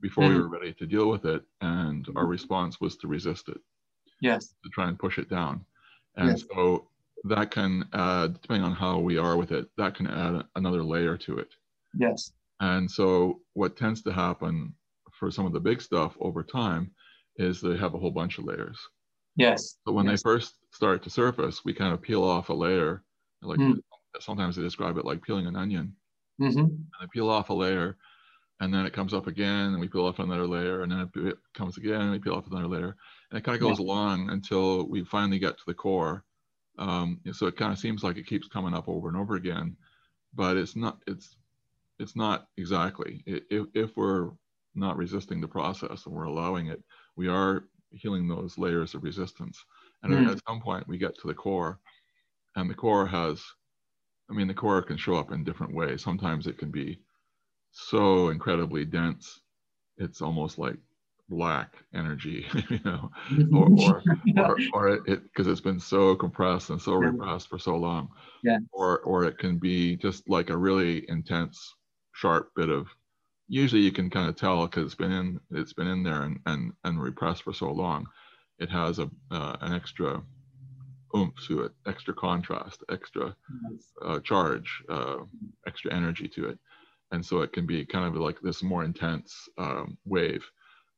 before mm-hmm. we were ready to deal with it and our response was to resist it yes to try and push it down and yes. so that can add depending on how we are with it that can add another layer to it yes and so what tends to happen for some of the big stuff over time is they have a whole bunch of layers yes but when yes. they first start to surface we kind of peel off a layer like mm. sometimes they describe it like peeling an onion mm-hmm. and they peel off a layer and then it comes up again and we peel off another layer and then it comes again and we peel off another layer. And it kind of goes yeah. along until we finally get to the core. Um, so it kind of seems like it keeps coming up over and over again but it's not it's it's not exactly. If, if we're not resisting the process and we're allowing it we are healing those layers of resistance. And mm. at some point we get to the core and the core has i mean the core can show up in different ways. Sometimes it can be so incredibly dense it's almost like black energy (laughs) you know or or (laughs) or, or it because it, has been so compressed and so repressed for so long. Yeah or or it can be just like a really intense sharp bit of usually you can kind of tell because it's been in it's been in there and and, and repressed for so long. It has a uh, an extra oomph to it, extra contrast, extra uh, charge, uh, extra energy to it. And so it can be kind of like this more intense um, wave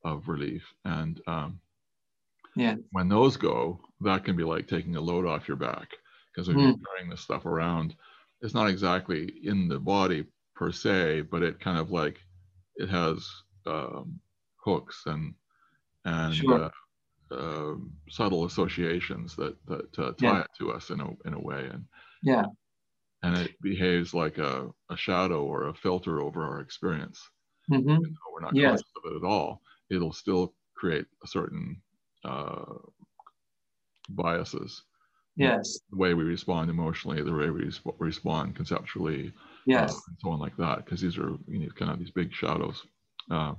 of relief. And um, yeah, when those go, that can be like taking a load off your back because when mm. you're carrying this stuff around, it's not exactly in the body per se, but it kind of like it has um, hooks and and sure. uh, uh, subtle associations that that uh, tie yeah. it to us in a in a way, and yeah, and it behaves like a, a shadow or a filter over our experience. Mm-hmm. Even though we're not yes. conscious of it at all, it'll still create a certain uh, biases. Yes, the way we respond emotionally, the way we resp- respond conceptually, uh, yes, and so on like that. Because these are you know kind of these big shadows, uh,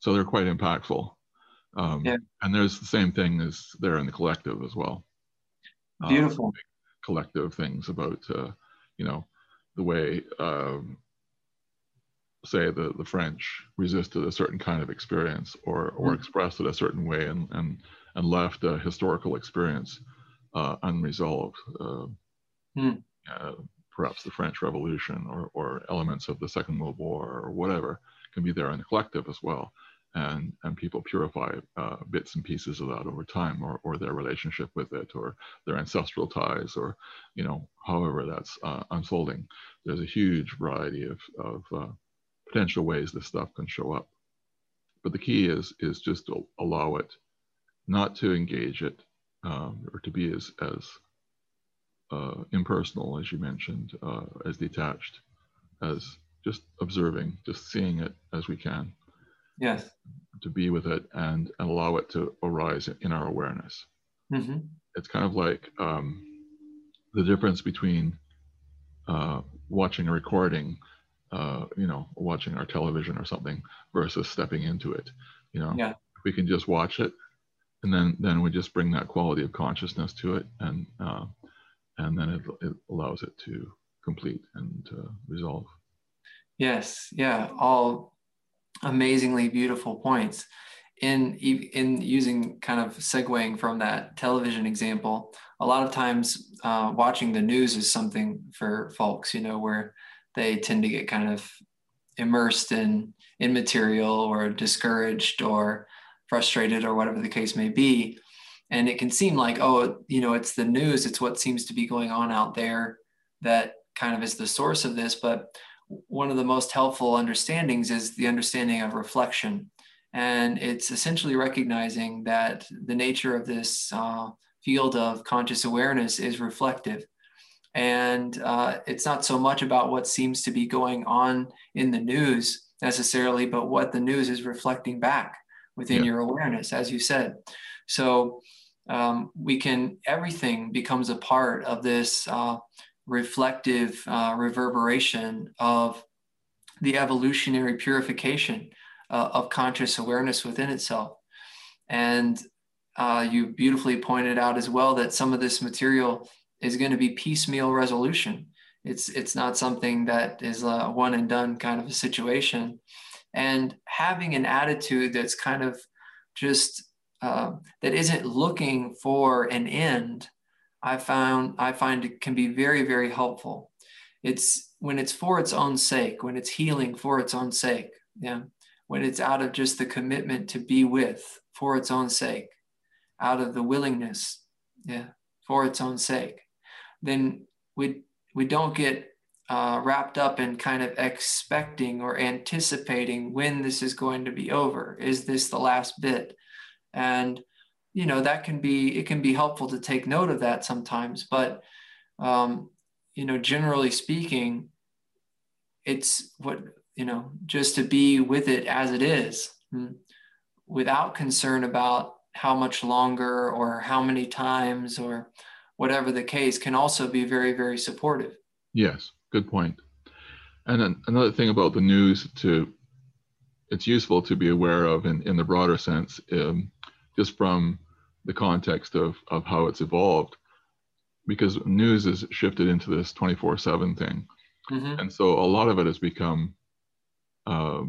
so they're quite impactful. Um, yeah. And there's the same thing as there in the collective as well. Um, Beautiful. Um, collective things about, uh, you know, the way, um, say, the, the French resisted a certain kind of experience or, or mm. expressed it a certain way and, and, and left a historical experience uh, unresolved. Uh, mm. perhaps the French Revolution or, or elements of the Second World War or whatever can be there in the collective as well and and people purify uh, bits and pieces of that over time or, or their relationship with it or their ancestral ties or you know however that's uh, unfolding. There's a huge variety of, of uh, potential ways this stuff can show up. But the key is is just to allow it not to engage it um, or to be as as uh, impersonal as you mentioned uh, as detached as just observing just seeing it as we can Yes. To be with it and, and allow it to arise in our awareness. Mm-hmm. It's kind of like um, the difference between uh, watching a recording, uh, you know, watching our television or something versus stepping into it. You know, yeah. we can just watch it, and then then we just bring that quality of consciousness to it, and uh, and then it, it allows it to complete and uh, resolve. Yes, yeah, all amazingly beautiful points. In in using kind of segueing from that television example, a lot of times uh, watching the news is something for folks, you know, where they tend to get kind of immersed in in material or discouraged or frustrated or whatever the case may be and it can seem like oh you know it's the news it's what seems to be going on out there that kind of is the source of this but one of the most helpful understandings is the understanding of reflection. And it's essentially recognizing that the nature of this uh, field of conscious awareness is reflective. And uh, it's not so much about what seems to be going on in the news necessarily, but what the news is reflecting back within yeah. your awareness, as you said. So um, we can, everything becomes a part of this uh, reflective uh, reverberation of the evolutionary purification uh, of conscious awareness within itself. And uh, you beautifully pointed out as well that some of this material is going to be piecemeal resolution. It's it's not something that is a one and done kind of a situation. And having an attitude that's kind of just uh, that isn't looking for an end I found I find it can be very very helpful. It's when it's for its own sake, when it's healing for its own sake, yeah. When it's out of just the commitment to be with for its own sake, out of the willingness, yeah, for its own sake, then we we don't get uh, wrapped up in kind of expecting or anticipating when this is going to be over. Is this the last bit? And you know that can be it can be helpful to take note of that sometimes but um, you know generally speaking it's what you know just to be with it as it is hmm, without concern about how much longer or how many times or whatever the case, can also be very, very supportive. Yes, good point. And then another thing about the news to it's useful to be aware of in, in the broader sense, um, just from the context of, of how it's evolved, because news is shifted into this 24 7 thing. Mm-hmm. And so a lot of it has become uh,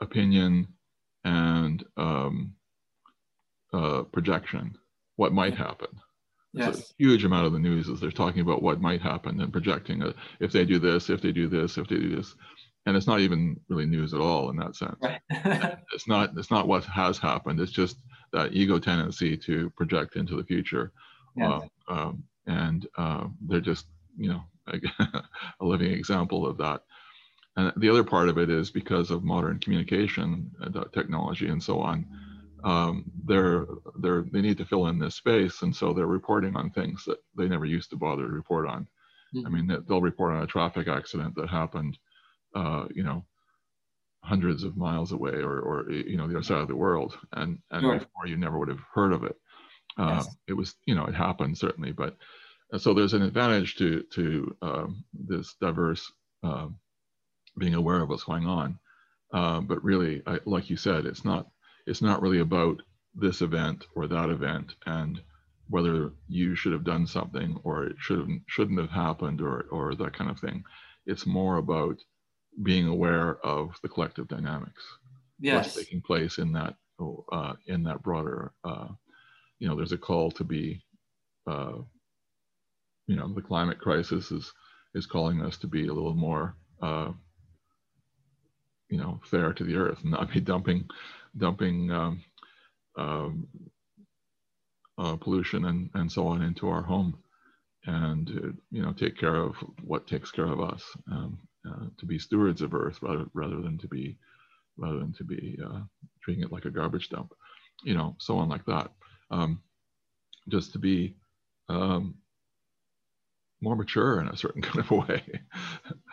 opinion and um, uh, projection, what might happen. Yes. a huge amount of the news is they're talking about what might happen and projecting it. If they do this, if they do this, if they do this, and it's not even really news at all in that sense. Right. (laughs) it's not. It's not what has happened. It's just that ego tendency to project into the future, yes. uh, um, and uh, they're just you know (laughs) a living example of that. And the other part of it is because of modern communication uh, technology and so on, um, they're, they're, they need to fill in this space. And so they're reporting on things that they never used to bother to report on. Mm-hmm. I mean, they'll report on a traffic accident that happened, uh, you know, hundreds of miles away or, or, you know, the other side of the world. And, and sure. before you never would have heard of it. Uh, yes. It was, you know, it happened certainly, but uh, so there's an advantage to, to um, this diverse um, being aware of what's going on. Uh, but really, I, like you said, it's not it's not really about this event or that event and whether you should have done something or it should have shouldn't have happened or or that kind of thing. It's more about being aware of the collective dynamics. Yes. What's taking place in that uh, in that broader uh, you know there's a call to be uh, you know the climate crisis is is calling us to be a little more uh, you know fair to the earth and not be dumping dumping um, um, uh, pollution and, and so on into our home and uh, you know take care of what takes care of us um, uh, to be stewards of earth rather rather than to be rather than to be uh, treating it like a garbage dump you know so on like that. Um, just to be um, more mature in a certain (laughs) kind of a way.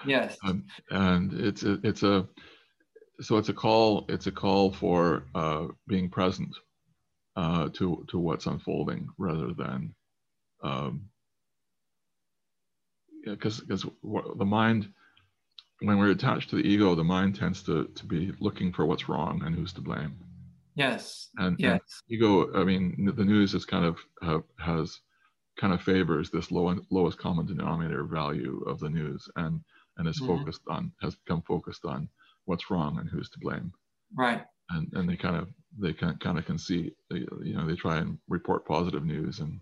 Yes. (laughs) Um, and it's a, it's a so it's a call it's a call for uh, being present uh, to to what's unfolding rather than because um, because the mind when we're attached to the ego the mind tends to to be looking for what's wrong and who's to blame yes and, yes. and ego i mean the news is kind of uh, has kind of favors this low, lowest common denominator value of the news and and is mm-hmm. focused on has become focused on what's wrong and who's to blame. Right. And and they kind of they can kind of can see you know they try and report positive news and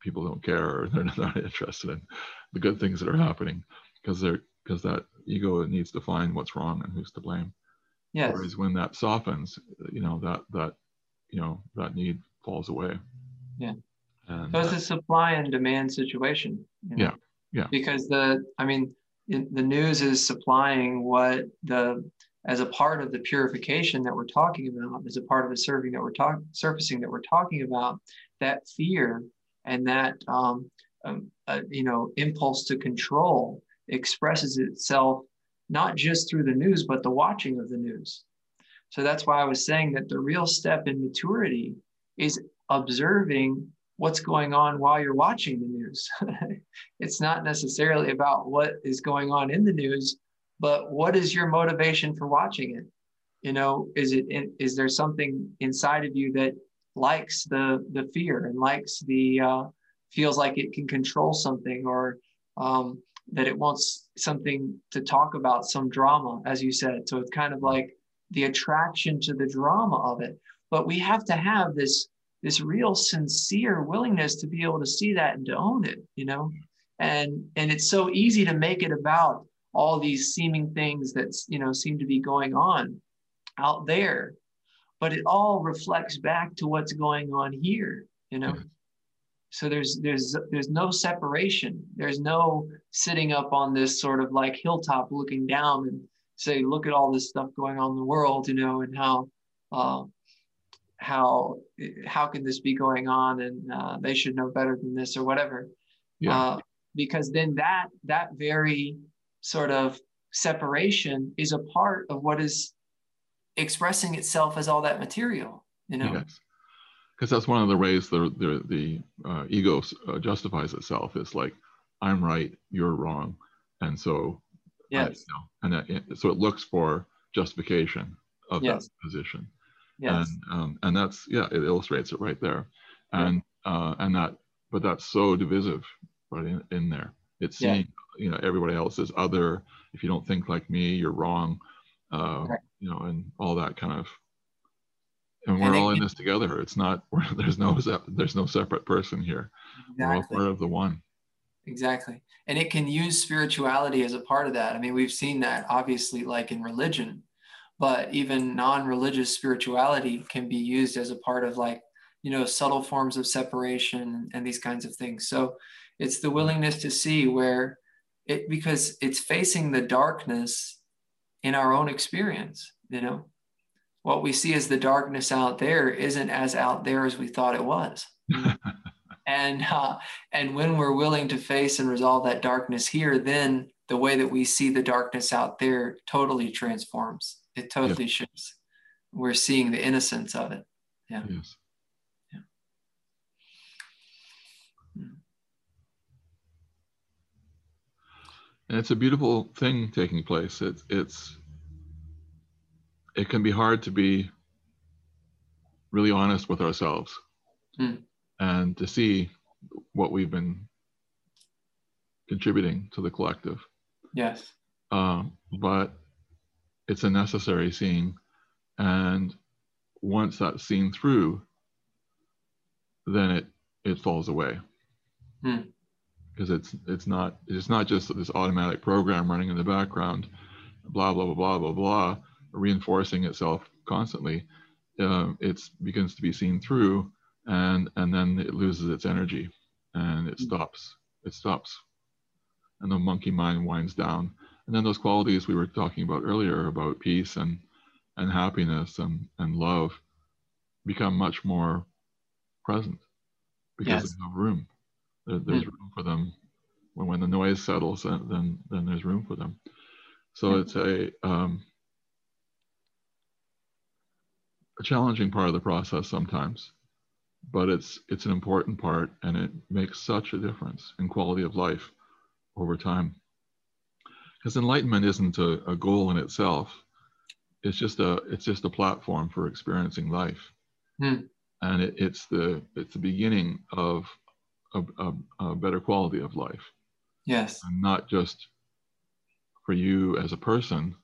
people don't care or (laughs) they're not interested in the good things that are happening because they're because that ego needs to find what's wrong and who's to blame. Yes. Whereas when that softens, you know that that you know that need falls away. Yeah. And, so it's a supply and demand situation. You know? Yeah. Yeah. Because the I mean the news is supplying what the as a part of the purification that we're talking about, as a part of the serving that we're talking, surfacing that we're talking about, that fear and that um, um, uh, you know impulse to control expresses itself not just through the news, but the watching of the news. So that's why I was saying that the real step in maturity is observing what's going on while you're watching the news. (laughs) it's not necessarily about what is going on in the news, but what is your motivation for watching it? You know, is it is there something inside of you that likes the the fear and likes the uh, feels like it can control something or um, that it wants something to talk about some drama, as you said. So it's kind of mm-hmm. like the attraction to the drama of it. But we have to have this this real sincere willingness to be able to see that and to own it you know? And and it's so easy to make it about all these seeming things that you know seem to be going on out there. But it all reflects back to what's going on here you know mm-hmm. So there's there's there's no separation. There's no sitting up on this sort of like hilltop looking down and say look at all this stuff going on in the world you know and how uh, how how can this be going on? And uh, they should know better than this or whatever. Yeah. Uh, because then that that very sort of separation is a part of what is expressing itself as all that material you know? Yes because that's one of the ways the the, the uh, ego uh, justifies itself. It's like I'm right, you're wrong, and so yes, I, you know, and that, so it looks for justification of yes. that position. Yes. And um, and that's yeah, it illustrates it right there, and yeah. uh, and that but that's so divisive right in, in there. It's seeing yeah. you know everybody else is other. If you don't think like me, you're wrong. Uh, right. You know, and all that kind of and we're and all in this together. It's not (laughs) there's no there's no separate person here. Exactly. We're all part of the one. Exactly, and it can use spirituality as a part of that. I mean, we've seen that obviously, like in religion, but even non-religious spirituality can be used as a part of like you know subtle forms of separation and these kinds of things. So it's the willingness to see where it because it's facing the darkness in our own experience. You know what we see as the darkness out there isn't as out there as we thought it was. (laughs) and uh, and when we're willing to face and resolve that darkness here, then the way that we see the darkness out there totally transforms. It totally yep. shifts. We're seeing the innocence of it. Yeah. Yes. Yeah. And it's a beautiful thing taking place. It's it's it can be hard to be really honest with ourselves hmm. and to see what we've been contributing to the collective. Yes. Um, but it's a necessary seeing. And once that's seen through, then it, it falls away. Hmm. Because it's it's not it's not just this automatic program running in the background, blah blah blah blah blah blah reinforcing itself constantly, uh, it begins to be seen through, and and then it loses its energy, and it hmm. stops. It stops, and the monkey mind winds down. And then those qualities we were talking about earlier about peace and and happiness and and love become much more present because yes. they have room. There, there's mm. room for them. When when the noise settles, then then there's room for them. So mm. it's a um, a challenging part of the process sometimes, but it's it's an important part and it makes such a difference in quality of life over time. Because enlightenment isn't a, a goal in itself. It's just a it's just a platform for experiencing life. Hmm. And it, it's the it's the beginning of a, a, a better quality of life. Yes. And not just for you as a person,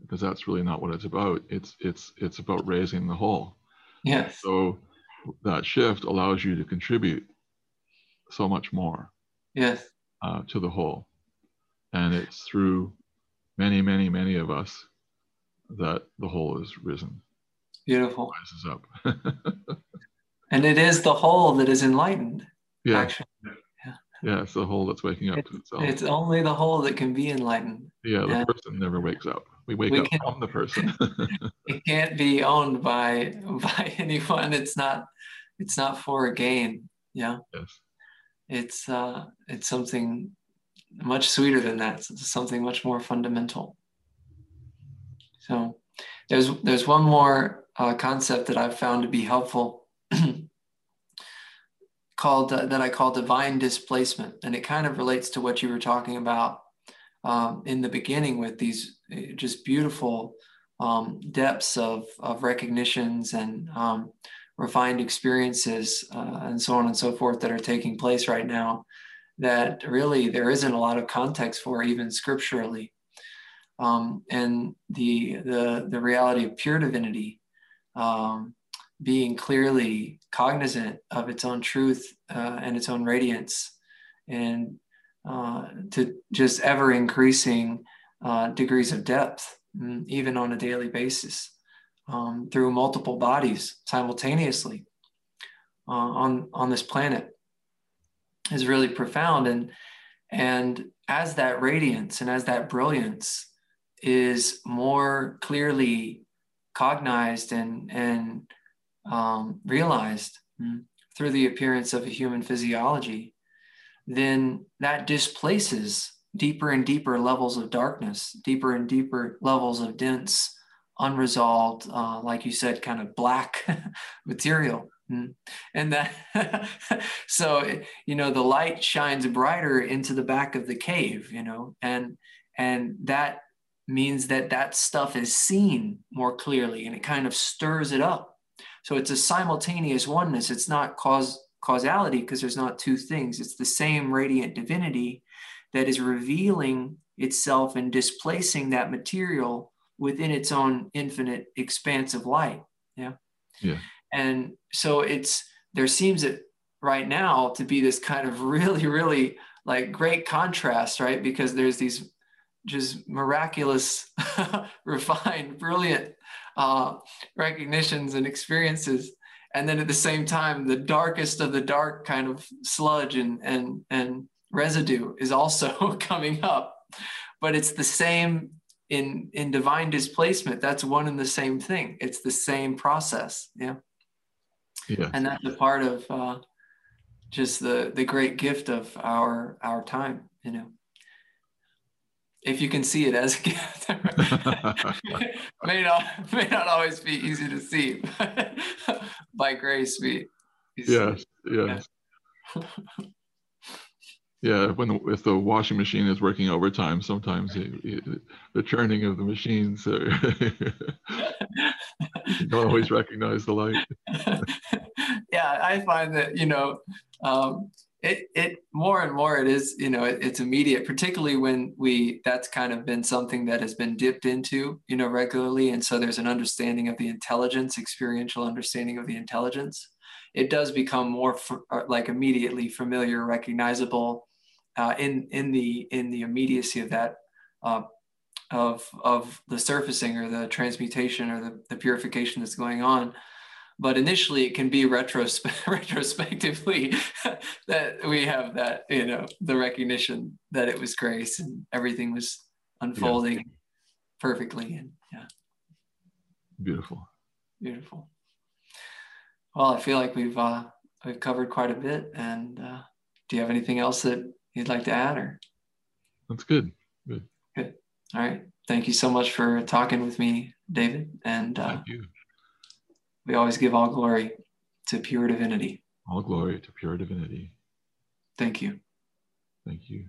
because that's really not what it's about. It's it's it's about raising the whole. Yes. So that shift allows you to contribute so much more. Yes. Uh, to the whole, and it's through many, many, many of us that the whole is risen. Beautiful. Rises up. (laughs) and it is the whole that is enlightened. Yeah. Actually. Yeah, it's the whole that's waking up it's, to itself. It's only the whole that can be enlightened. Yeah, the and person never wakes up. We wake we up can, from the person. (laughs) it can't be owned by (laughs) by anyone. It's not it's not for a gain. Yeah. Yes. It's uh it's something much sweeter than that. It's something much more fundamental. So there's there's one more uh, concept that I've found to be helpful called uh, that I call divine displacement, and it kind of relates to what you were talking about um, in the beginning with these uh, just beautiful um, depths of, of recognitions and um, refined experiences uh, and so on and so forth that are taking place right now that really there isn't a lot of context for even scripturally. Um, and the, the the reality of pure divinity um, being clearly cognizant of its own truth uh, and its own radiance and uh, to just ever increasing uh, degrees of depth, mm, even on a daily basis, um, through multiple bodies simultaneously uh, on, on this planet is really profound. And, and as that radiance and as that brilliance is more clearly cognized and, and um, realized mm, through the appearance of a human physiology, then that displaces deeper and deeper levels of darkness, deeper and deeper levels of dense, unresolved, uh, like you said, kind of black (laughs) material Mm. And that, (laughs) so, you know, the light shines brighter into the back of the cave, you know, and, and that means that that stuff is seen more clearly and it kind of stirs it up. So it's a simultaneous oneness. It's not cause causality because there's not two things. It's the same radiant divinity that is revealing itself and displacing that material within its own infinite expanse of light. Yeah. Yeah. And so it's there seems it right now to be this kind of (laughs) really, really like great contrast, right? Because there's these just miraculous, (laughs) refined, brilliant uh, recognitions and experiences. And then at the same time, the darkest of the dark kind of sludge and and and residue is also (laughs) coming up. But it's the same in in divine displacement. That's one and the same thing. It's the same process. Yeah. Yeah. And that's a part of uh, just the the great gift of our our time. You know if you can see it as a gift. (laughs) may not may not always be easy to see. By grace, we. Yes. Yes. Yeah. yeah. When the, if the washing machine is working overtime, sometimes it, it, the churning of the machines uh, (laughs) you don't always recognize the light. (laughs) yeah, I find that you know. Um, it it more and more it is you know it, it's immediate particularly when we that's kind of been something that has been dipped into you know regularly. And so there's an understanding of the intelligence experiential understanding of the intelligence. It does become more uh, like immediately familiar recognizable uh, in in the in the immediacy of that uh, of of the surfacing or the transmutation or the, the purification that's going on but initially it can be retrospe- (laughs) retrospectively (laughs) that we have that you know the recognition that it was grace and everything was unfolding yeah. perfectly and yeah. Beautiful. Beautiful. Well i feel like we've uh we've covered quite a bit and uh do you have anything else that you'd like to add or? That's good. Good. Good. All right. Thank you so much for talking with me david and uh, thank you we always give all glory to pure divinity. All glory to pure divinity. Thank you. Thank you.